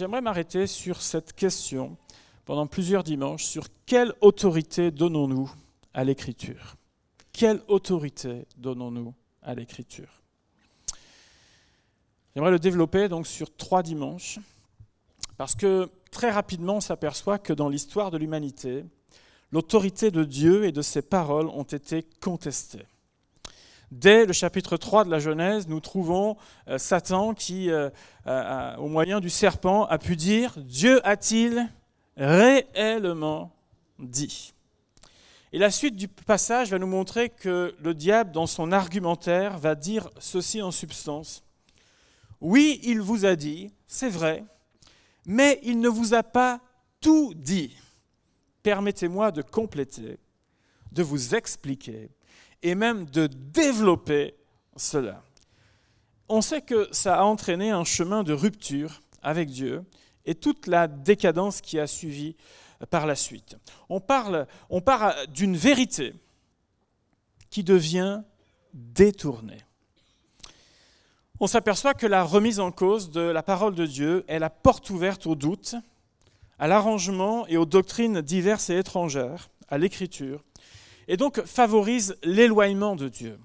J'aimerais m'arrêter sur cette question pendant plusieurs dimanches sur quelle autorité donnons-nous à l'écriture? Quelle autorité donnons-nous à l'écriture? J'aimerais le développer donc sur trois dimanches parce que très rapidement on s'aperçoit que dans l'histoire de l'humanité, l'autorité de Dieu et de ses paroles ont été contestées. Dès le chapitre 3 de la Genèse, nous trouvons euh, Satan qui, euh, au moyen du serpent, a pu dire, Dieu a-t-il réellement dit? Et la suite du passage va nous montrer que le diable, dans son argumentaire, va dire ceci en substance. Oui, il vous a dit, c'est vrai, mais il ne vous a pas tout dit. Permettez-moi de compléter, de vous expliquer et même de développer cela. On sait que ça a entraîné un chemin de rupture avec Dieu et toute la décadence qui a suivi par la suite. On, parle, part d'une vérité qui devient détournée. On s'aperçoit que la remise en cause de la parole de Dieu est la porte ouverte au doute, à l'arrangement et aux doctrines diverses et étrangères, à l'écriture, et donc favorise l'éloignement de Dieu.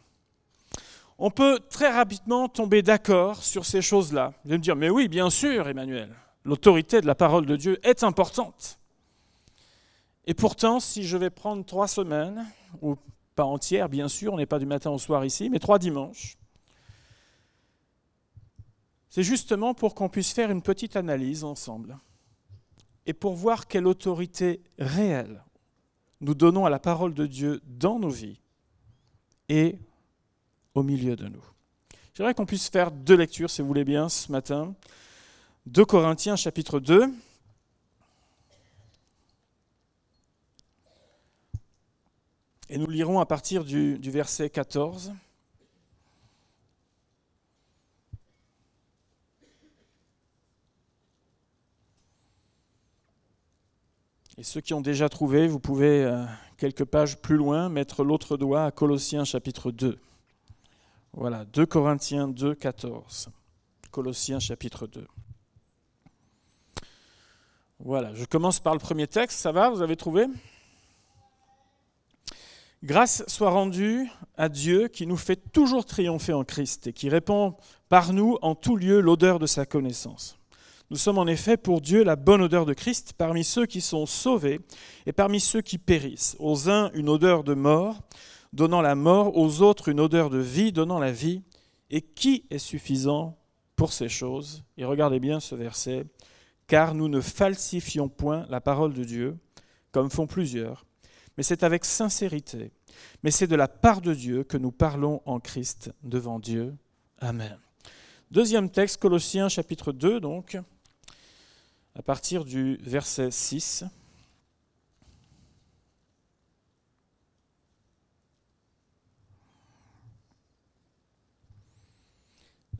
On peut très rapidement tomber d'accord sur ces choses-là. Vous allez me dire, mais oui, bien sûr, Emmanuel, l'autorité de la parole de Dieu est importante. Et pourtant, si je vais prendre trois semaines, ou pas entières, bien sûr, on n'est pas du matin au soir ici, mais trois dimanches, c'est justement pour qu'on puisse faire une petite analyse ensemble et pour voir quelle autorité réelle nous donnons à la parole de Dieu dans nos vies et au milieu de nous. J'aimerais qu'on puisse faire deux lectures, si vous voulez bien, ce matin. 2 Corinthiens chapitre 2. Et nous lirons à partir du, du verset 14. Et ceux qui ont déjà trouvé, vous pouvez, euh, quelques pages plus loin, mettre l'autre doigt à Colossiens chapitre 2. Voilà, 2 Corinthiens 2, 14. Colossiens chapitre 2. Voilà, je commence par le premier texte, ça va, vous avez trouvé? Grâce soit rendue à Dieu qui nous fait toujours triompher en Christ et qui répand par nous en tout lieu l'odeur de sa connaissance. Nous sommes en effet pour Dieu la bonne odeur de Christ parmi ceux qui sont sauvés et parmi ceux qui périssent. Aux uns une odeur de mort, donnant la mort, aux autres une odeur de vie, donnant la vie. Et qui est suffisant pour ces choses? Et regardez bien ce verset. Car nous ne falsifions point la parole de Dieu, comme font plusieurs, mais c'est avec sincérité. Mais c'est de la part de Dieu que nous parlons en Christ devant Dieu. Amen. Deuxième texte, Colossiens chapitre 2, donc à partir du verset 6.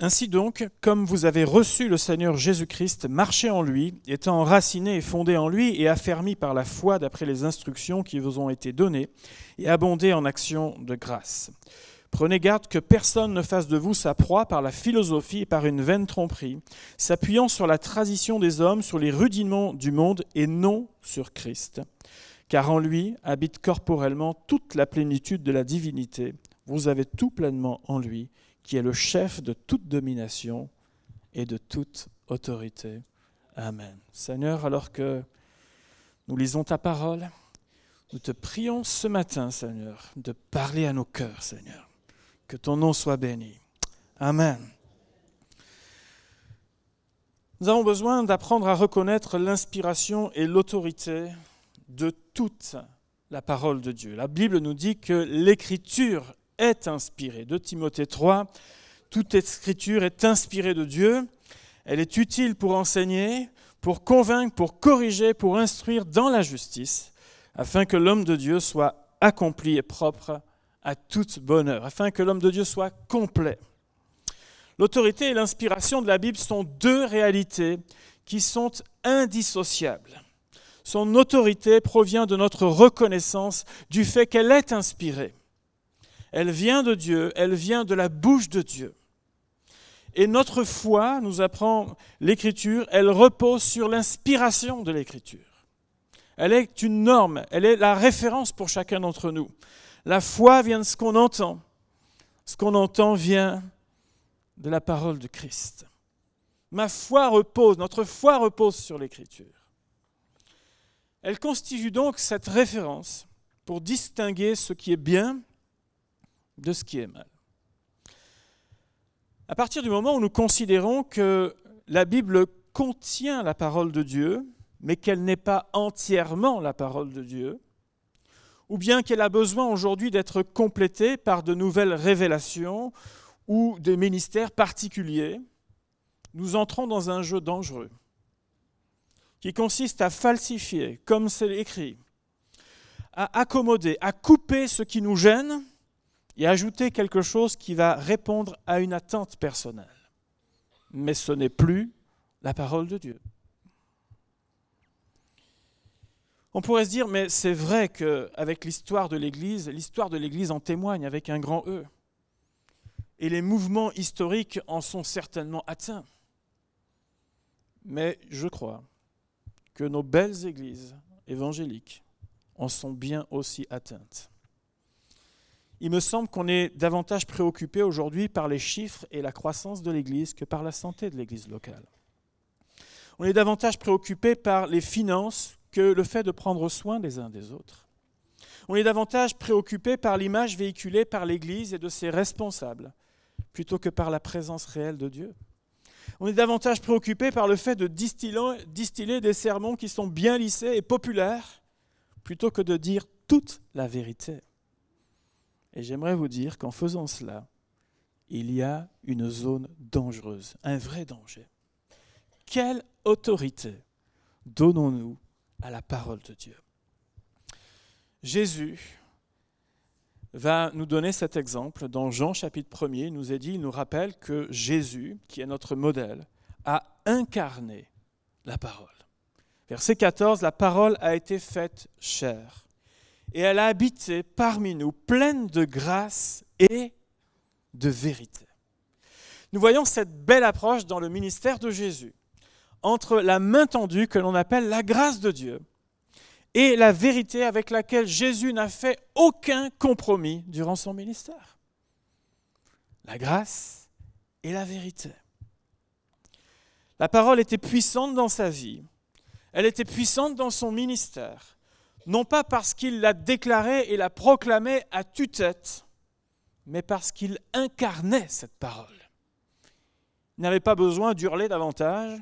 Ainsi donc, comme vous avez reçu le Seigneur Jésus-Christ, marchez en lui, étant enraciné et fondé en lui et affermi par la foi d'après les instructions qui vous ont été données, et abondez en actions de grâce. Prenez garde que personne ne fasse de vous sa proie par la philosophie et par une vaine tromperie, s'appuyant sur la tradition des hommes, sur les rudiments du monde et non sur Christ. Car en lui habite corporellement toute la plénitude de la divinité. Vous avez tout pleinement en lui, qui est le chef de toute domination et de toute autorité. Amen. Seigneur, alors que nous lisons ta parole, nous te prions ce matin, Seigneur, de parler à nos cœurs, Seigneur. Que ton nom soit béni. Amen. Nous avons besoin d'apprendre à reconnaître l'inspiration et l'autorité de toute la parole de Dieu. La Bible nous dit que l'écriture est inspirée. De Timothée 3, toute écriture est inspirée de Dieu. Elle est utile pour enseigner, pour convaincre, pour corriger, pour instruire dans la justice, afin que l'homme de Dieu soit accompli et propre à toute bonne œuvre, afin que l'homme de Dieu soit complet. L'autorité et l'inspiration de la Bible sont deux réalités qui sont indissociables. Son autorité provient de notre reconnaissance du fait qu'elle est inspirée. Elle vient de Dieu, elle vient de la bouche de Dieu. Et notre foi, nous apprend l'Écriture, elle repose sur l'inspiration de l'Écriture. Elle est une norme, elle est la référence pour chacun d'entre nous. La foi vient de ce qu'on entend. Ce qu'on entend vient de la parole de Christ. Ma foi repose, notre foi repose sur l'Écriture. Elle constitue donc cette référence pour distinguer ce qui est bien de ce qui est mal. À partir du moment où nous considérons que la Bible contient la parole de Dieu, mais qu'elle n'est pas entièrement la parole de Dieu, ou bien qu'elle a besoin aujourd'hui d'être complétée par de nouvelles révélations ou des ministères particuliers, nous entrons dans un jeu dangereux qui consiste à falsifier, comme c'est écrit, à accommoder, à couper ce qui nous gêne et ajouter quelque chose qui va répondre à une attente personnelle. Mais ce n'est plus la parole de Dieu. On pourrait se dire, mais c'est vrai qu'avec l'histoire de l'Église, l'histoire de l'Église en témoigne avec un grand E. Et les mouvements historiques en sont certainement atteints. Mais je crois que nos belles églises évangéliques en sont bien aussi atteintes il me semble qu'on est davantage préoccupé aujourd'hui par les chiffres et la croissance de l'Église que par la santé de l'Église locale. On est davantage préoccupé par les finances que le fait de prendre soin des uns des autres. On est davantage préoccupé par l'image véhiculée par l'Église et de ses responsables, plutôt que par la présence réelle de Dieu. On est davantage préoccupé par le fait de distiller, des sermons qui sont bien lissés et populaires, plutôt que de dire toute la vérité. Et j'aimerais vous dire qu'en faisant cela, il y a une zone dangereuse, un vrai danger. Quelle autorité donnons-nous à la parole de Dieu Jésus va nous donner cet exemple dans Jean chapitre 1 il nous est dit, il nous rappelle que Jésus, qui est notre modèle, a incarné la parole. Verset 14, la parole a été faite chair et elle a habité parmi nous, pleine de grâce et de vérité. Nous voyons cette belle approche dans le ministère de Jésus, entre la main tendue que l'on appelle la grâce de Dieu et la vérité avec laquelle Jésus n'a fait aucun compromis durant son ministère. La grâce et la vérité. La parole était puissante dans sa vie, elle était puissante dans son ministère non pas parce qu'il l'a déclaré et l'a proclamé à tue-tête, mais parce qu'il incarnait cette parole. Il n'avait pas besoin d'hurler davantage,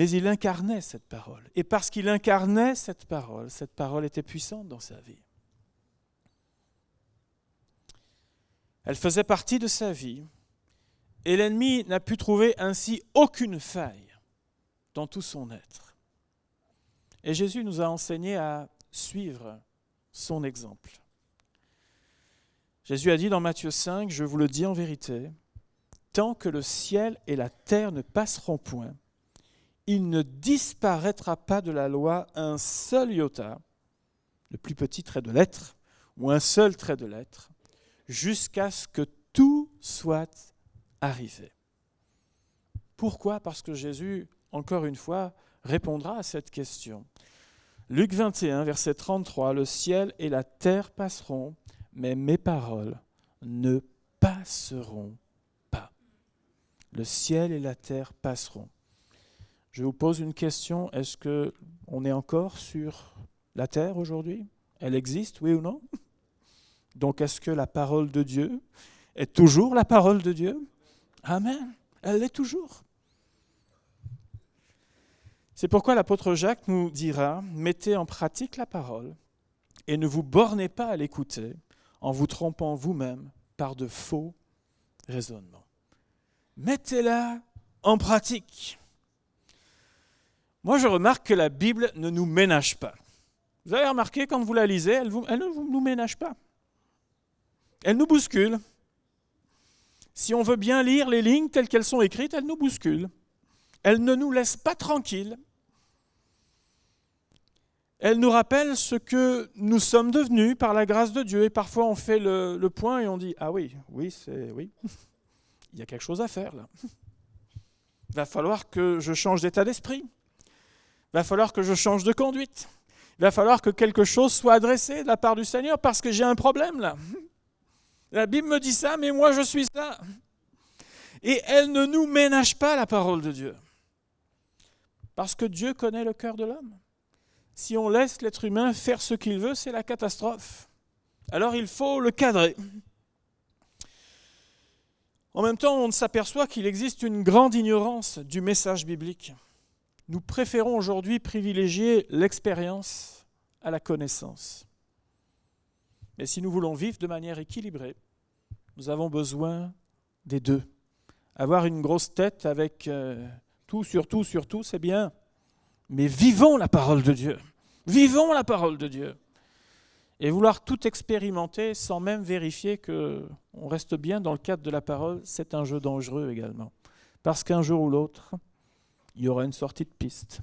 mais il incarnait cette parole. Et parce qu'il incarnait cette parole, cette parole était puissante dans sa vie. Elle faisait partie de sa vie, et l'ennemi n'a pu trouver ainsi aucune faille dans tout son être. Et Jésus nous a enseigné à suivre son exemple. Jésus a dit dans Matthieu 5, je vous le dis en vérité, tant que le ciel et la terre ne passeront point, il ne disparaîtra pas de la loi un seul iota, le plus petit trait de lettre, ou un seul trait de lettre, jusqu'à ce que tout soit arrivé. Pourquoi? Parce que Jésus, encore une fois, répondra à cette question. Luc 21, verset 33, Le ciel et la terre passeront, mais mes paroles ne passeront pas. Le ciel et la terre passeront. Je vous pose une question, est-ce que on est encore sur la terre aujourd'hui? Elle existe, oui ou non? Donc est-ce que la parole de Dieu est toujours la parole de Dieu? Amen. Elle l'est toujours. C'est pourquoi l'apôtre Jacques nous dira, mettez en pratique la parole et ne vous bornez pas à l'écouter en vous trompant vous-même par de faux raisonnements. Mettez-la en pratique. Moi, je remarque que la Bible ne nous ménage pas. Vous avez remarqué quand vous la lisez, elle, ne nous ménage pas. Elle nous bouscule. Si on veut bien lire les lignes telles qu'elles sont écrites, elle nous bouscule. Elle ne nous laisse pas tranquilles elle nous rappelle ce que nous sommes devenus par la grâce de Dieu. Et parfois, on fait le, point et on dit Ah oui, oui, c'est oui. il y a quelque chose à faire là. Il va falloir que je change d'état d'esprit. Il va falloir que je change de conduite. Il va falloir que quelque chose soit adressé de la part du Seigneur parce que j'ai un problème là. La Bible me dit ça, mais moi je suis ça. Et elle ne nous ménage pas la parole de Dieu. Parce que Dieu connaît le cœur de l'homme. Si on laisse l'être humain faire ce qu'il veut, c'est la catastrophe. Alors il faut le cadrer. En même temps, on s'aperçoit qu'il existe une grande ignorance du message biblique. Nous préférons aujourd'hui privilégier l'expérience à la connaissance. Mais si nous voulons vivre de manière équilibrée, nous avons besoin des deux. Avoir une grosse tête avec euh, tout sur tout sur tout, c'est bien. Mais vivons la parole de Dieu. Vivons la parole de Dieu. Et vouloir tout expérimenter sans même vérifier que on reste bien dans le cadre de la parole, c'est un jeu dangereux également. Parce qu'un jour ou l'autre, il y aura une sortie de piste.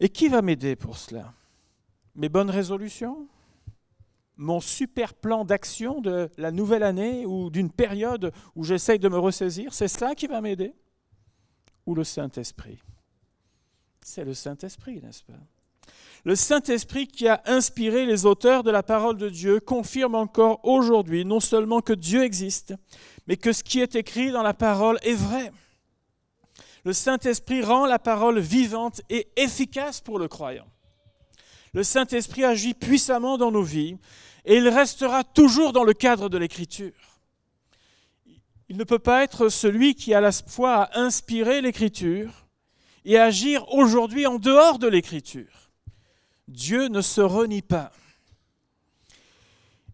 Et qui va m'aider pour cela? Mes bonnes résolutions? Mon super plan d'action de la nouvelle année ou d'une période où j'essaye de me ressaisir C'est ça qui va m'aider? Ou le Saint-Esprit? C'est le Saint-Esprit, n'est-ce pas? Le Saint-Esprit qui a inspiré les auteurs de la parole de Dieu confirme encore aujourd'hui non seulement que Dieu existe, mais que ce qui est écrit dans la parole est vrai. Le Saint-Esprit rend la parole vivante et efficace pour le croyant. Le Saint-Esprit agit puissamment dans nos vies et il restera toujours dans le cadre de l'Écriture. Il ne peut pas être celui qui a la foi à inspirer l'Écriture et agir aujourd'hui en dehors de l'Écriture. Dieu ne se renie pas.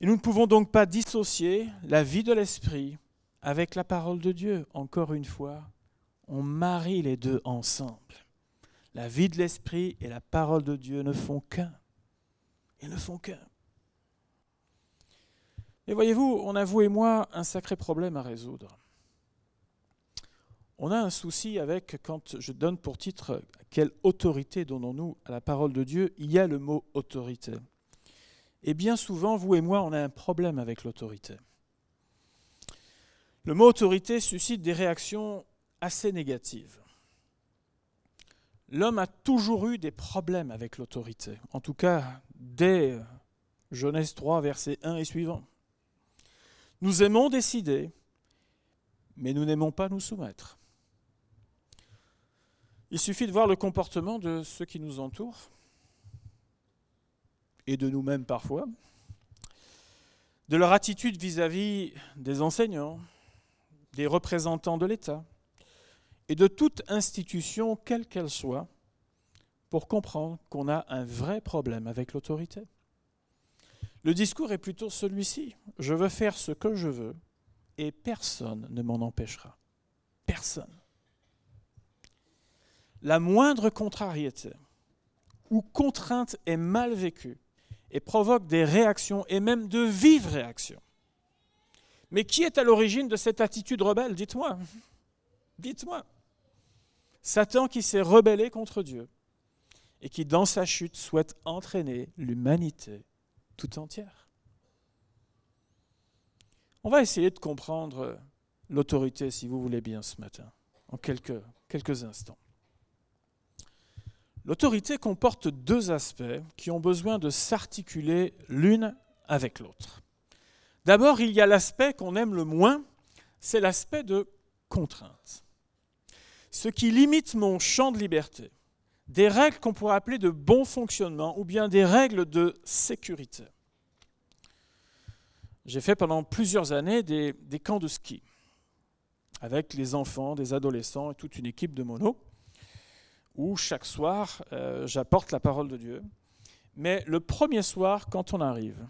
Et nous ne pouvons donc pas dissocier la vie de l'esprit avec la parole de Dieu. Encore une fois, on marie les deux ensemble. La vie de l'esprit et la parole de Dieu ne font qu'un. Ils ne font qu'un. Et voyez-vous, on a, vous et moi, un sacré problème à résoudre. On a un souci avec, quand je donne pour titre quelle autorité donnons-nous à la parole de Dieu, il y a le mot autorité. Et bien souvent, vous et moi, on a un problème avec l'autorité. Le mot autorité suscite des réactions assez négatives. L'homme a toujours eu des problèmes avec l'autorité, en tout cas dès Genèse 3, verset 1 et suivant. Nous aimons décider, mais nous n'aimons pas nous soumettre. Il suffit de voir le comportement de ceux qui nous entourent, et de nous-mêmes parfois, de leur attitude vis-à-vis des enseignants, des représentants de l'État, et de toute institution, quelle qu'elle soit, pour comprendre qu'on a un vrai problème avec l'autorité. Le discours est plutôt celui-ci. Je veux faire ce que je veux et personne ne m'en empêchera. Personne la moindre contrariété ou contrainte est mal vécue et provoque des réactions et même de vives réactions. Mais qui est à l'origine de cette attitude rebelle? Dites-moi. Dites-moi. Satan qui s'est rebellé contre Dieu et qui, dans sa chute, souhaite entraîner l'humanité tout entière. On va essayer de comprendre l'autorité, si vous voulez bien, ce matin, en quelques, instants. L'autorité comporte deux aspects qui ont besoin de s'articuler l'une avec l'autre. D'abord, il y a l'aspect qu'on aime le moins, c'est l'aspect de Ce qui limite mon champ de liberté, des règles qu'on pourrait appeler de bon fonctionnement ou bien des règles de sécurité. J'ai fait pendant plusieurs années des, des camps de ski avec les enfants, des adolescents et toute une équipe de monos où chaque soir, euh, j'apporte la parole de Dieu. Mais le premier soir, quand on arrive,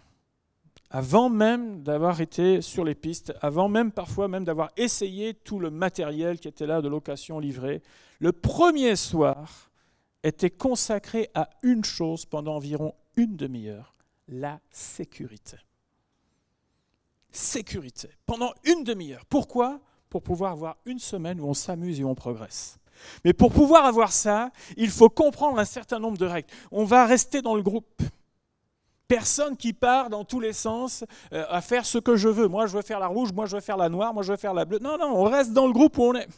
avant même d'avoir été sur les pistes, avant même parfois même d'avoir essayé tout le matériel qui était là de location livré, le premier soir était consacré à une chose pendant environ une demi-heure, la sécurité. Sécurité, pendant une demi-heure. Pourquoi? Pour pouvoir avoir une semaine où on s'amuse et on progresse. Mais pour pouvoir avoir ça, il faut comprendre un certain nombre de règles. On va rester dans le groupe. Personne qui part dans tous les sens euh, à faire ce que je veux. Moi, je veux faire la rouge, moi, je veux faire la noire, moi, je veux faire la bleue. Non, non, on reste dans le groupe où on est.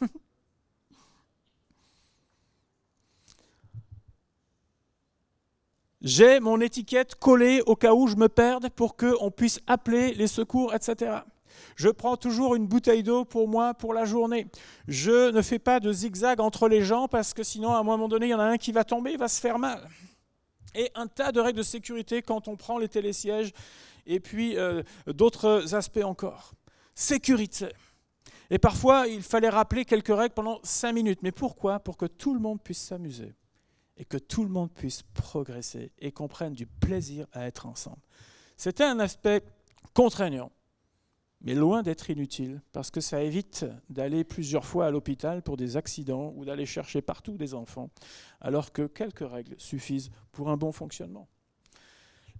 J'ai mon étiquette collée au cas où je me perde pour qu'on puisse appeler les secours, etc. Je prends toujours une bouteille d'eau pour moi pour la journée. Je ne fais pas de zigzag entre les gens parce que sinon, à un moment donné, il y en a un qui va tomber, il va se faire mal. Et un tas de règles de sécurité quand on prend les télésièges et puis euh, d'autres aspects encore. Sécurité. Et parfois, il fallait rappeler quelques règles pendant cinq minutes. Mais pourquoi? Pour que tout le monde puisse s'amuser et que tout le monde puisse progresser et comprenne du plaisir à être ensemble. C'était un aspect contraignant mais loin d'être inutile, parce que ça évite d'aller plusieurs fois à l'hôpital pour des accidents ou d'aller chercher partout des enfants, alors que quelques règles suffisent pour un bon fonctionnement.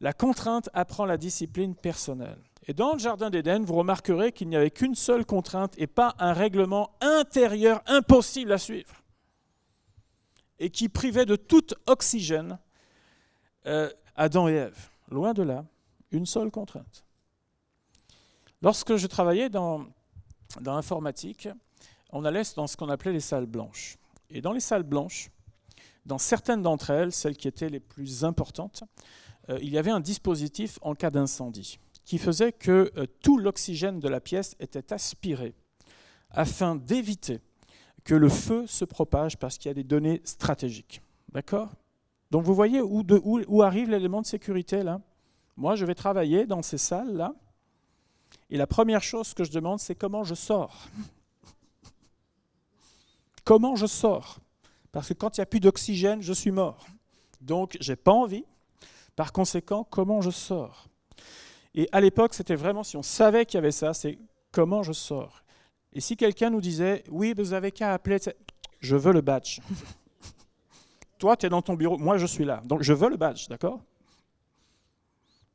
La contrainte apprend la discipline personnelle. Et dans le Jardin d'Éden, vous remarquerez qu'il n'y avait qu'une seule contrainte et pas un règlement intérieur impossible à suivre, et qui privait de tout oxygène euh, Adam et Ève. Loin de là, une seule contrainte. Lorsque je travaillais dans, l'informatique, on allait dans ce qu'on appelait les salles blanches. Et dans les salles blanches, dans certaines d'entre elles, celles qui étaient les plus importantes, euh, il y avait un dispositif en cas d'incendie qui faisait que euh, tout l'oxygène de la pièce était aspiré afin d'éviter que le feu se propage parce qu'il y a des données stratégiques. D'accord? Donc vous voyez où, où, arrive l'élément de sécurité là? Moi, je vais travailler dans ces salles-là et la première chose que je demande, c'est comment je sors. comment je sors Parce que quand il n'y a plus d'oxygène, je suis mort. Donc, je n'ai pas envie. Par conséquent, comment je sors Et à l'époque, c'était vraiment, si on savait qu'il y avait ça, c'est comment je sors. Et si quelqu'un nous disait, oui, vous avez qu'à appeler, je veux le badge. Toi, tu es dans ton bureau, moi, je suis là. Donc, je veux le badge, d'accord?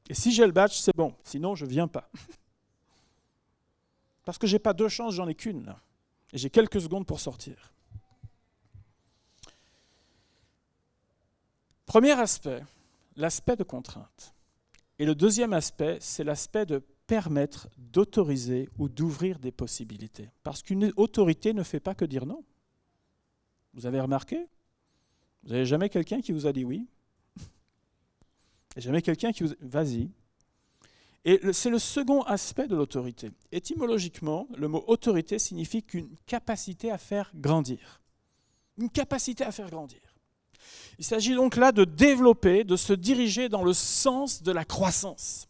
Et si j'ai le badge, c'est bon. Sinon, je viens pas. Parce que je n'ai pas deux chances, j'en ai qu'une. Et j'ai quelques secondes pour sortir. Premier aspect, l'aspect de contrainte. Et le deuxième aspect, c'est l'aspect de permettre, d'autoriser ou d'ouvrir des possibilités. Parce qu'une autorité ne fait pas que dire non. Vous avez remarqué? Vous n'avez jamais quelqu'un qui vous a dit oui? Et jamais quelqu'un qui vous... Vas-y, et c'est le second aspect de l'autorité. Étymologiquement, le mot autorité signifie qu'une capacité à faire grandir. Une capacité à faire grandir. Il s'agit donc là de développer, de se diriger dans le sens de la croissance.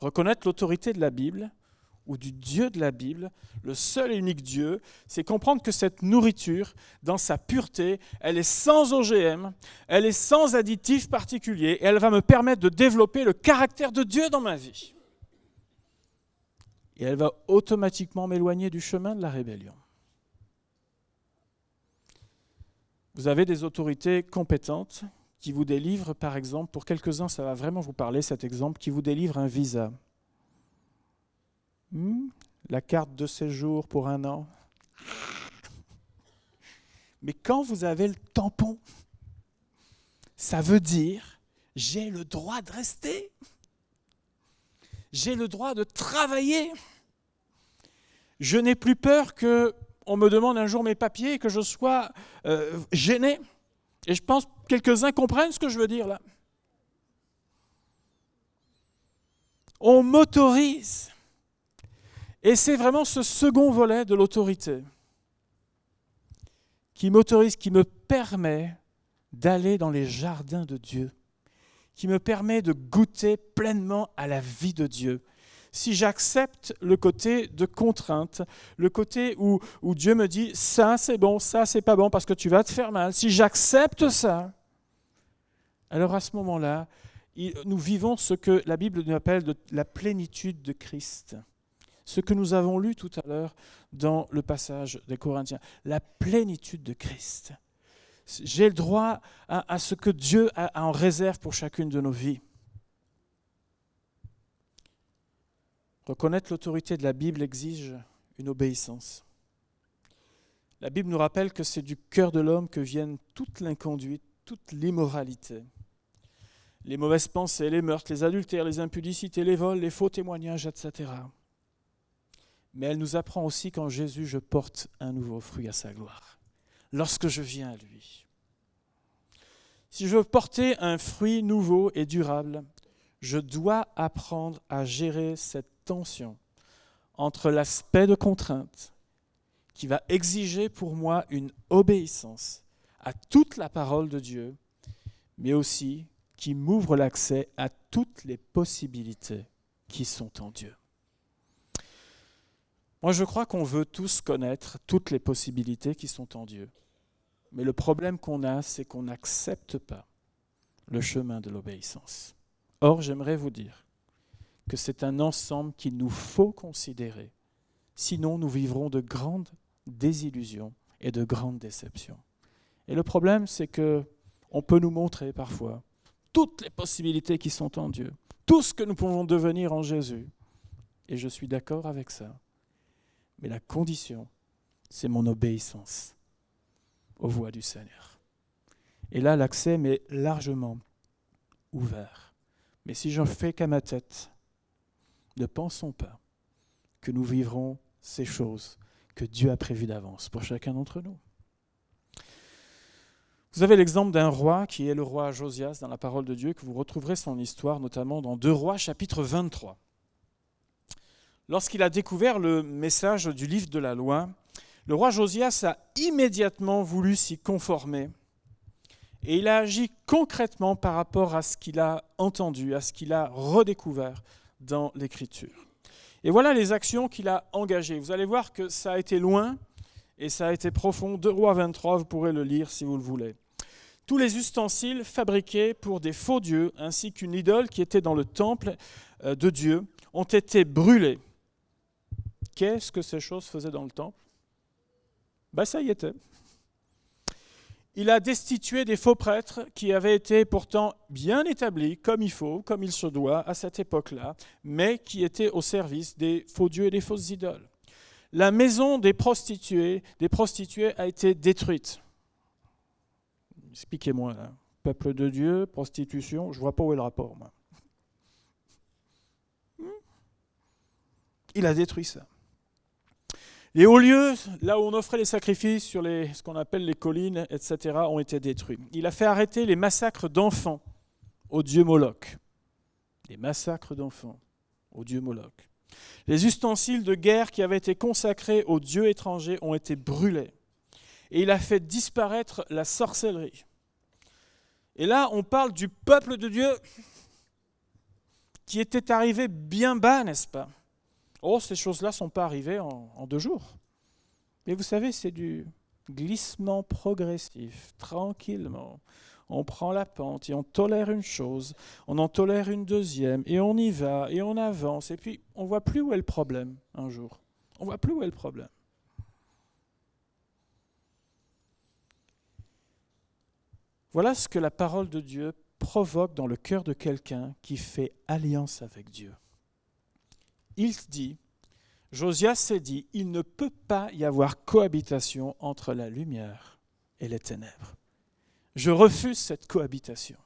Reconnaître l'autorité de la Bible ou du Dieu de la Bible, le seul et unique Dieu, c'est comprendre que cette nourriture, dans sa pureté, elle est sans OGM, elle est sans additifs particuliers, et elle va me permettre de développer le caractère de Dieu dans ma vie. Et elle va automatiquement m'éloigner du chemin de la rébellion. Vous avez des autorités compétentes qui vous délivrent, par exemple, pour quelques-uns, ça va vraiment vous parler, cet exemple, qui vous délivre un visa. Hmm? la carte de séjour pour un an. Mais quand vous avez le tampon, ça veut dire j'ai le droit de rester. J'ai le droit de travailler. Je n'ai plus peur que on me demande un jour mes papiers et que je sois euh, gêné. Et je pense que quelques-uns comprennent ce que je veux dire là. On m'autorise et c'est vraiment ce second volet de l'autorité qui m'autorise, qui me permet d'aller dans les jardins de Dieu, qui me permet de goûter pleinement à la vie de Dieu. Si j'accepte le côté de contrainte, le côté où, Dieu me dit ça c'est bon, ça c'est pas bon parce que tu vas te faire mal, si j'accepte ça, alors à ce moment-là, nous vivons ce que la Bible nous appelle la plénitude de Christ ce que nous avons lu tout à l'heure dans le passage des Corinthiens, la plénitude de Christ. J'ai le droit à, ce que Dieu a en réserve pour chacune de nos vies. Reconnaître l'autorité de la Bible exige une obéissance. La Bible nous rappelle que c'est du cœur de l'homme que viennent toute l'inconduite, toute l'immoralité. les mauvaises pensées, les meurtres, les adultères, les impudicités, les vols, les faux témoignages, etc. Mais elle nous apprend aussi qu'en Jésus, je porte un nouveau fruit à sa gloire, lorsque je viens à lui. Si je veux porter un fruit nouveau et durable, je dois apprendre à gérer cette tension entre l'aspect de contrainte qui va exiger pour moi une obéissance à toute la parole de Dieu, mais aussi qui m'ouvre l'accès à toutes les possibilités qui sont en Dieu. Moi, je crois qu'on veut tous connaître toutes les possibilités qui sont en Dieu. Mais le problème qu'on a, c'est qu'on n'accepte pas le chemin de l'obéissance. Or, j'aimerais vous dire que c'est un ensemble qu'il nous faut considérer. Sinon, nous vivrons de grandes désillusions et de grandes déceptions. Et le problème, c'est que on peut nous montrer parfois toutes les possibilités qui sont en Dieu, tout ce que nous pouvons devenir en Jésus. Et je suis d'accord avec ça. Mais la condition, c'est mon obéissance aux voies du Seigneur. Et là, l'accès m'est largement ouvert. Mais si j'en fais qu'à ma tête, ne pensons pas que nous vivrons ces choses que Dieu a prévues d'avance pour chacun d'entre nous. Vous avez l'exemple d'un roi qui est le roi Josias dans la parole de Dieu, que vous retrouverez son histoire notamment dans 2 Rois chapitre 23. Lorsqu'il a découvert le message du livre de la loi, le roi Josias a immédiatement voulu s'y conformer et il a agi concrètement par rapport à ce qu'il a entendu, à ce qu'il a redécouvert dans l'Écriture. Et voilà les actions qu'il a engagées. Vous allez voir que ça a été loin et ça a été profond. 2 Rois 23, vous pourrez le lire si vous le voulez. Tous les ustensiles fabriqués pour des faux dieux, ainsi qu'une idole qui était dans le temple euh, de Dieu, ont été brûlés. Qu'est-ce que ces choses faisaient dans le temple? Ben, Ça y était. Il a destitué des faux prêtres qui avaient été pourtant bien établis comme il faut, comme il se doit à cette époque-là, mais qui étaient au service des faux dieux et des fausses idoles. La maison des prostituées, des prostituées a été détruite. Expliquez-moi, peuple de Dieu, prostitution, je vois pas où est le rapport, moi. Hmm? Il a détruit ça. Les hauts lieux, là où on offrait les sacrifices sur les, ce qu'on appelle les collines, etc., ont été détruits. Il a fait arrêter les massacres d'enfants au dieu Moloch. Les massacres d'enfants au dieu Moloch. Les ustensiles de guerre qui avaient été consacrés aux dieux étrangers ont été brûlés. Et il a fait disparaître la sorcellerie. Et là, on parle du peuple de Dieu qui était arrivé bien bas, n'est-ce pas? Oh, ces choses-là ne sont pas arrivées en, deux jours. Mais vous savez, c'est du glissement progressif, tranquillement. On prend la pente et on tolère une chose, on en tolère une deuxième, et on y va, et on avance, et puis on ne voit plus où est le problème un jour. On ne voit plus où est le problème. Voilà ce que la parole de Dieu provoque dans le cœur de quelqu'un qui fait alliance avec Dieu il dit, Josias s'est dit, il ne peut pas y avoir cohabitation entre la lumière et les ténèbres. Je refuse cette cohabitation.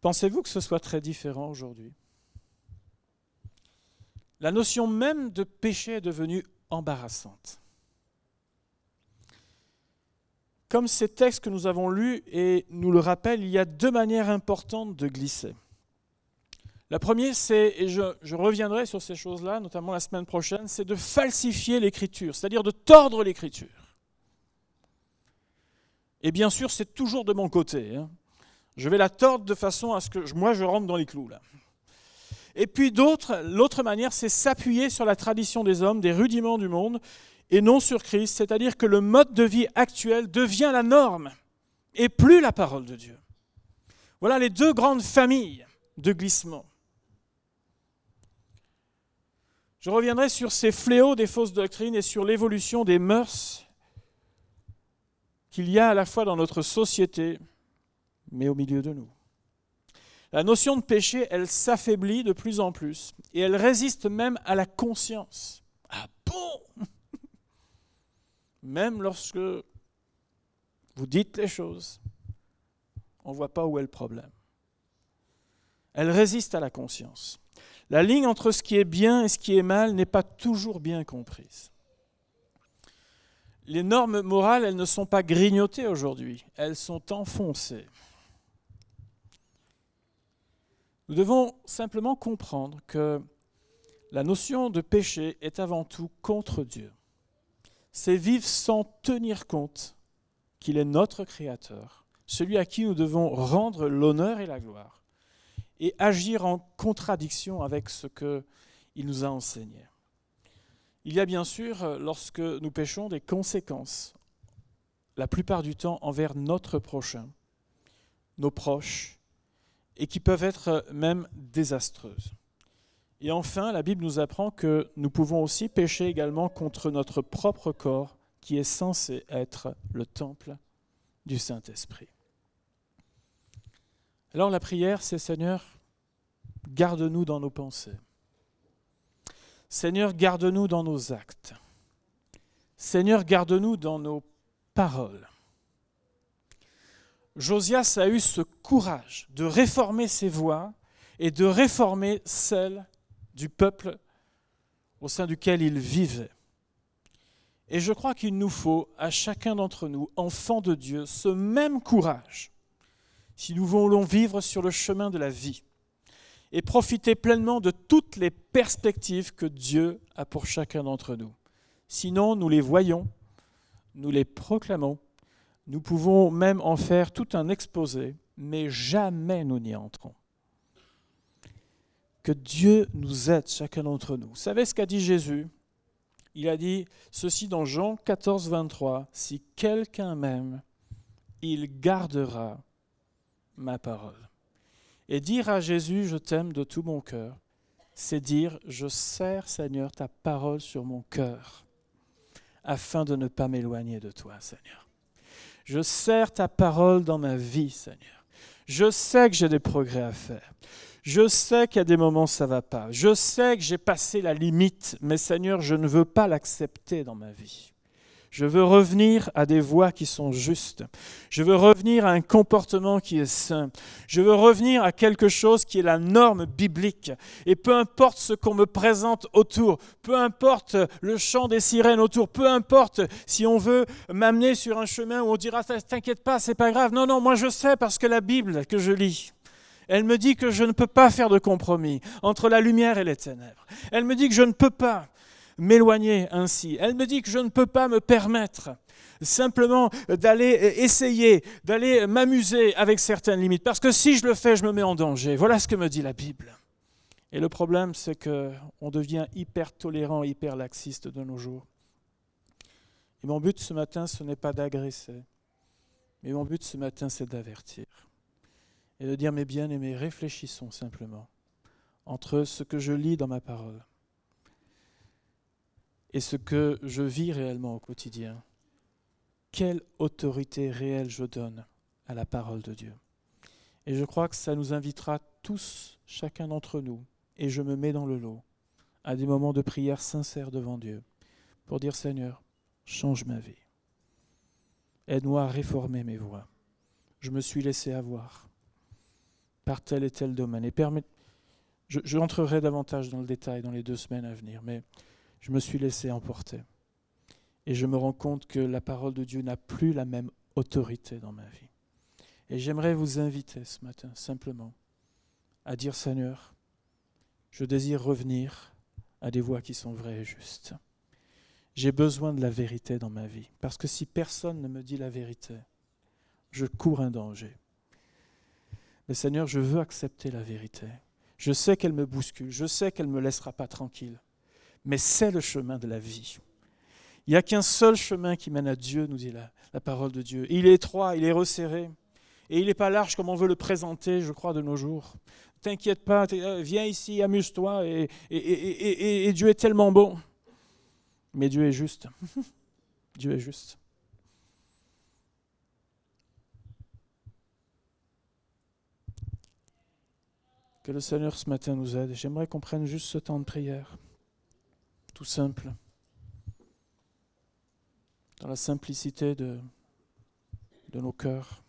Pensez-vous que ce soit très différent aujourd'hui? La notion même de péché est devenue embarrassante. Comme ces textes que nous avons lus et nous le rappellent, il y a deux manières importantes de glisser. La première, c'est, et je, reviendrai sur ces choses-là, notamment la semaine prochaine, c'est de falsifier l'écriture, c'est-à-dire de tordre l'écriture. Et bien sûr, c'est toujours de mon côté. Hein. Je vais la tordre de façon à ce que moi, je rentre dans les clous. Là. Et puis d'autres, l'autre manière, c'est s'appuyer sur la tradition des hommes, des rudiments du monde, et non sur Christ, c'est-à-dire que le mode de vie actuel devient la norme, et plus la parole de Dieu. Voilà les deux grandes familles de glissement. Je reviendrai sur ces fléaux des fausses doctrines et sur l'évolution des mœurs qu'il y a à la fois dans notre société, mais au milieu de nous. La notion de péché, elle s'affaiblit de plus en plus et elle résiste même à la conscience. Ah bon? Même lorsque vous dites les choses, on ne voit pas où est le problème. Elle résiste à la conscience. La ligne entre ce qui est bien et ce qui est mal n'est pas toujours bien comprise. Les normes morales, elles ne sont pas grignotées aujourd'hui, elles sont enfoncées. Nous devons simplement comprendre que la notion de péché est avant tout contre Dieu. C'est vivre sans tenir compte qu'il est notre Créateur, celui à qui nous devons rendre l'honneur et la gloire, et agir en contradiction avec ce qu'il nous a enseigné. Il y a bien sûr, lorsque nous péchons, des conséquences, la plupart du temps envers notre prochain, nos proches, et qui peuvent être même désastreuses. Et enfin, la Bible nous apprend que nous pouvons aussi pécher également contre notre propre corps, qui est censé être le temple du Saint-Esprit. Alors la prière, c'est Seigneur, garde-nous dans nos pensées. Seigneur, garde-nous dans nos actes. Seigneur, garde-nous dans nos paroles. Josias a eu ce courage de réformer ses voies et de réformer celles du peuple au sein duquel il vivait. Et je crois qu'il nous faut, à chacun d'entre nous, enfants de Dieu, ce même courage si nous voulons vivre sur le chemin de la vie et profiter pleinement de toutes les perspectives que Dieu a pour chacun d'entre nous. Sinon, nous les voyons, nous les proclamons, nous pouvons même en faire tout un exposé, mais jamais nous n'y entrons. Que Dieu nous aide, chacun d'entre nous. Vous savez ce qu'a dit Jésus? Il a dit ceci dans Jean 14, 23, Si quelqu'un m'aime, il gardera ma parole. Et dire à Jésus, je t'aime de tout mon cœur, c'est dire, je serre, Seigneur, ta parole sur mon cœur, afin de ne pas m'éloigner de toi, Seigneur. Je serre ta parole dans ma vie, Seigneur. Je sais que j'ai des progrès à faire. Je sais qu'il y a des moments où ça ne va pas. Je sais que j'ai passé la limite, mais Seigneur, je ne veux pas l'accepter dans ma vie. Je veux revenir à des voies qui sont justes. Je veux revenir à un comportement qui est sain. Je veux revenir à quelque chose qui est la norme biblique. Et peu importe ce qu'on me présente autour, peu importe le chant des sirènes autour, peu importe si on veut m'amener sur un chemin où on dira T'inquiète pas, c'est pas grave. Non, non, moi je sais parce que la Bible que je lis, elle me dit que je ne peux pas faire de compromis entre la lumière et les ténèbres. Elle me dit que je ne peux pas m'éloigner ainsi. Elle me dit que je ne peux pas me permettre simplement d'aller essayer, d'aller m'amuser avec certaines limites, parce que si je le fais, je me mets en danger. Voilà ce que me dit la Bible. Et le problème, c'est qu'on devient hyper tolérant, hyper laxiste de nos jours. Et mon but ce matin, ce n'est pas d'agresser, mais mon but ce matin, c'est d'avertir. Et de dire, mes bien-aimés, réfléchissons simplement entre ce que je lis dans ma parole et ce que je vis réellement au quotidien. Quelle autorité réelle je donne à la parole de Dieu. Et je crois que ça nous invitera tous, chacun d'entre nous, et je me mets dans le lot, à des moments de prière sincère devant Dieu, pour dire Seigneur, change ma vie. Aide-moi à réformer mes voies. Je me suis laissé avoir par tel et tel domaine. Et je, je davantage dans le détail dans les deux semaines à venir, mais je me suis laissé emporter. Et je me rends compte que la parole de Dieu n'a plus la même autorité dans ma vie. Et j'aimerais vous inviter ce matin simplement à dire Seigneur, je désire revenir à des voies qui sont vraies et justes. J'ai besoin de la vérité dans ma vie, parce que si personne ne me dit la vérité, je cours un danger. Mais Seigneur, je veux accepter la vérité. Je sais qu'elle me bouscule, je sais qu'elle ne me laissera pas tranquille mais c'est le chemin de la vie. Il n'y a qu'un seul chemin qui mène à Dieu, nous dit la, parole de Dieu. Il est étroit, il est resserré, et il n'est pas large comme on veut le présenter, je crois, de nos jours. T'inquiète pas, euh, viens ici, amuse-toi, et, et, et Dieu est tellement bon. Mais Dieu est juste. Dieu est juste. Que le Seigneur ce matin nous aide. J'aimerais qu'on prenne juste ce temps de prière simple, dans la simplicité de, de nos cœurs.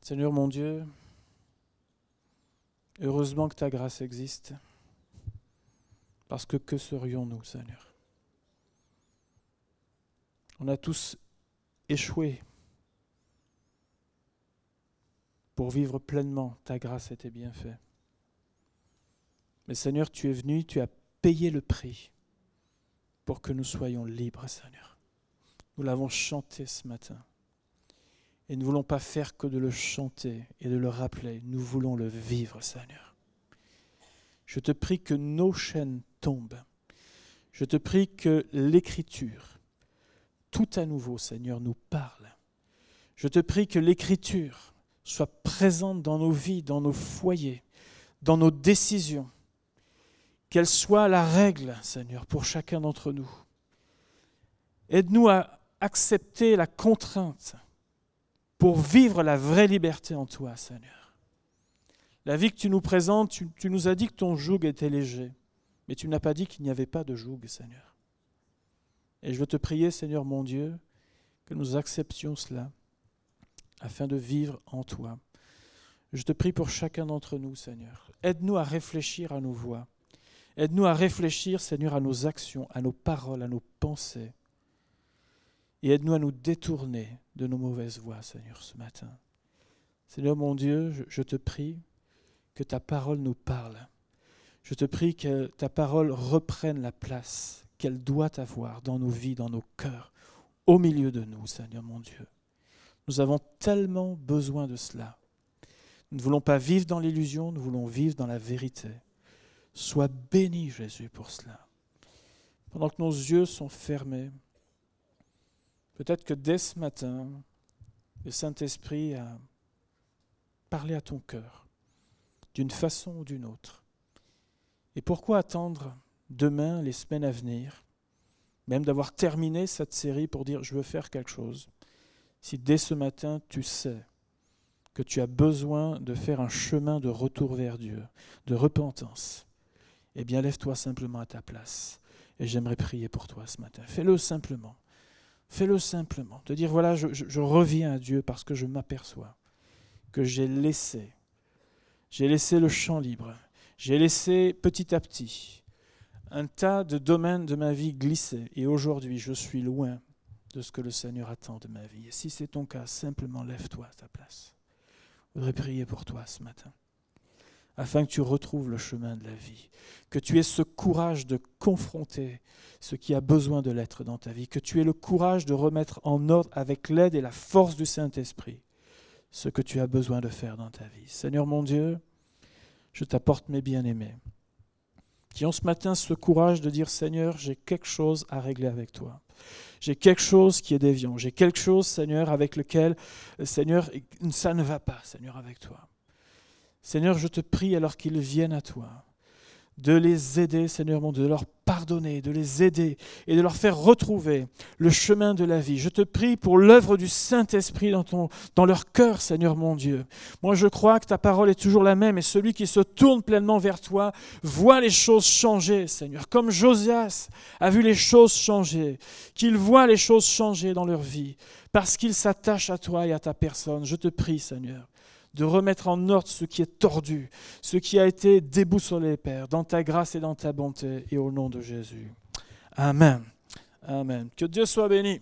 Seigneur mon Dieu, heureusement que ta grâce existe, parce que que serions-nous, Seigneur? On a tous échoué pour vivre pleinement ta grâce et tes bienfaits. Mais Seigneur, tu es venu, tu as payé le prix pour que nous soyons libres, Seigneur. Nous l'avons chanté ce matin. Et nous ne voulons pas faire que de le chanter et de le rappeler. Nous voulons le vivre, Seigneur. Je te prie que nos chaînes tombent. Je te prie que l'Écriture, tout à nouveau, Seigneur, nous parle. Je te prie que l'Écriture soit présente dans nos vies, dans nos foyers, dans nos décisions. Qu'elle soit la règle, Seigneur, pour chacun d'entre nous. Aide-nous à accepter la contrainte pour vivre la vraie liberté en toi, Seigneur. La vie que tu nous présentes, tu, nous as dit que ton joug était léger, mais tu n'as pas dit qu'il n'y avait pas de joug, Seigneur. Et je veux te prier, Seigneur mon Dieu, que nous acceptions cela afin de vivre en toi. Je te prie pour chacun d'entre nous, Seigneur. Aide-nous à réfléchir à nos voix. Aide-nous à réfléchir, Seigneur, à nos actions, à nos paroles, à nos pensées. Et aide-nous à nous détourner de nos mauvaises voies, Seigneur, ce matin. Seigneur mon Dieu, je, te prie que ta parole nous parle. Je te prie que ta parole reprenne la place qu'elle doit avoir dans nos vies, dans nos cœurs, au milieu de nous, Seigneur mon Dieu. Nous avons tellement besoin de cela. Nous ne voulons pas vivre dans l'illusion, nous voulons vivre dans la vérité. Sois béni, Jésus, pour cela. Pendant que nos yeux sont fermés, Peut-être que dès ce matin, le Saint-Esprit a parlé à ton cœur d'une façon ou d'une autre. Et pourquoi attendre demain, les semaines à venir, même d'avoir terminé cette série pour dire je veux faire quelque chose, si dès ce matin tu sais que tu as besoin de faire un chemin de retour vers Dieu, de repentance, eh bien lève-toi simplement à ta place. Et j'aimerais prier pour toi ce matin. Fais-le simplement. Fais-le simplement. De dire, voilà, je, reviens à Dieu parce que je m'aperçois que j'ai laissé, j'ai laissé le champ libre, j'ai laissé petit à petit un tas de domaines de ma vie glisser et aujourd'hui je suis loin de ce que le Seigneur attend de ma vie. Et si c'est ton cas, simplement lève-toi à ta place. Je voudrais prier pour toi ce matin afin que tu retrouves le chemin de la vie, que tu aies ce courage de confronter ce qui a besoin de l'être dans ta vie, que tu aies le courage de remettre en ordre avec l'aide et la force du Saint-Esprit ce que tu as besoin de faire dans ta vie. Seigneur mon Dieu, je t'apporte mes bien-aimés, qui ont ce matin ce courage de dire Seigneur, j'ai quelque chose à régler avec toi. J'ai quelque chose qui est déviant. J'ai quelque chose, Seigneur, avec lequel, Seigneur, ça ne va pas, Seigneur, avec toi. Seigneur, je te prie alors qu'ils viennent à toi, de les aider, Seigneur mon Dieu, de leur pardonner, de les aider et de leur faire retrouver le chemin de la vie. Je te prie pour l'œuvre du Saint-Esprit dans, dans leur cœur, Seigneur mon Dieu. Moi, je crois que ta parole est toujours la même et celui qui se tourne pleinement vers toi voit les choses changer, Seigneur. Comme Josias a vu les choses changer, qu'il voit les choses changer dans leur vie parce qu'il s'attache à toi et à ta personne. Je te prie, Seigneur de remettre en ordre ce qui est tordu, ce qui a été déboussolé, Père, dans ta grâce et dans ta bonté, et au nom de Jésus. Amen. Amen. Que Dieu soit béni.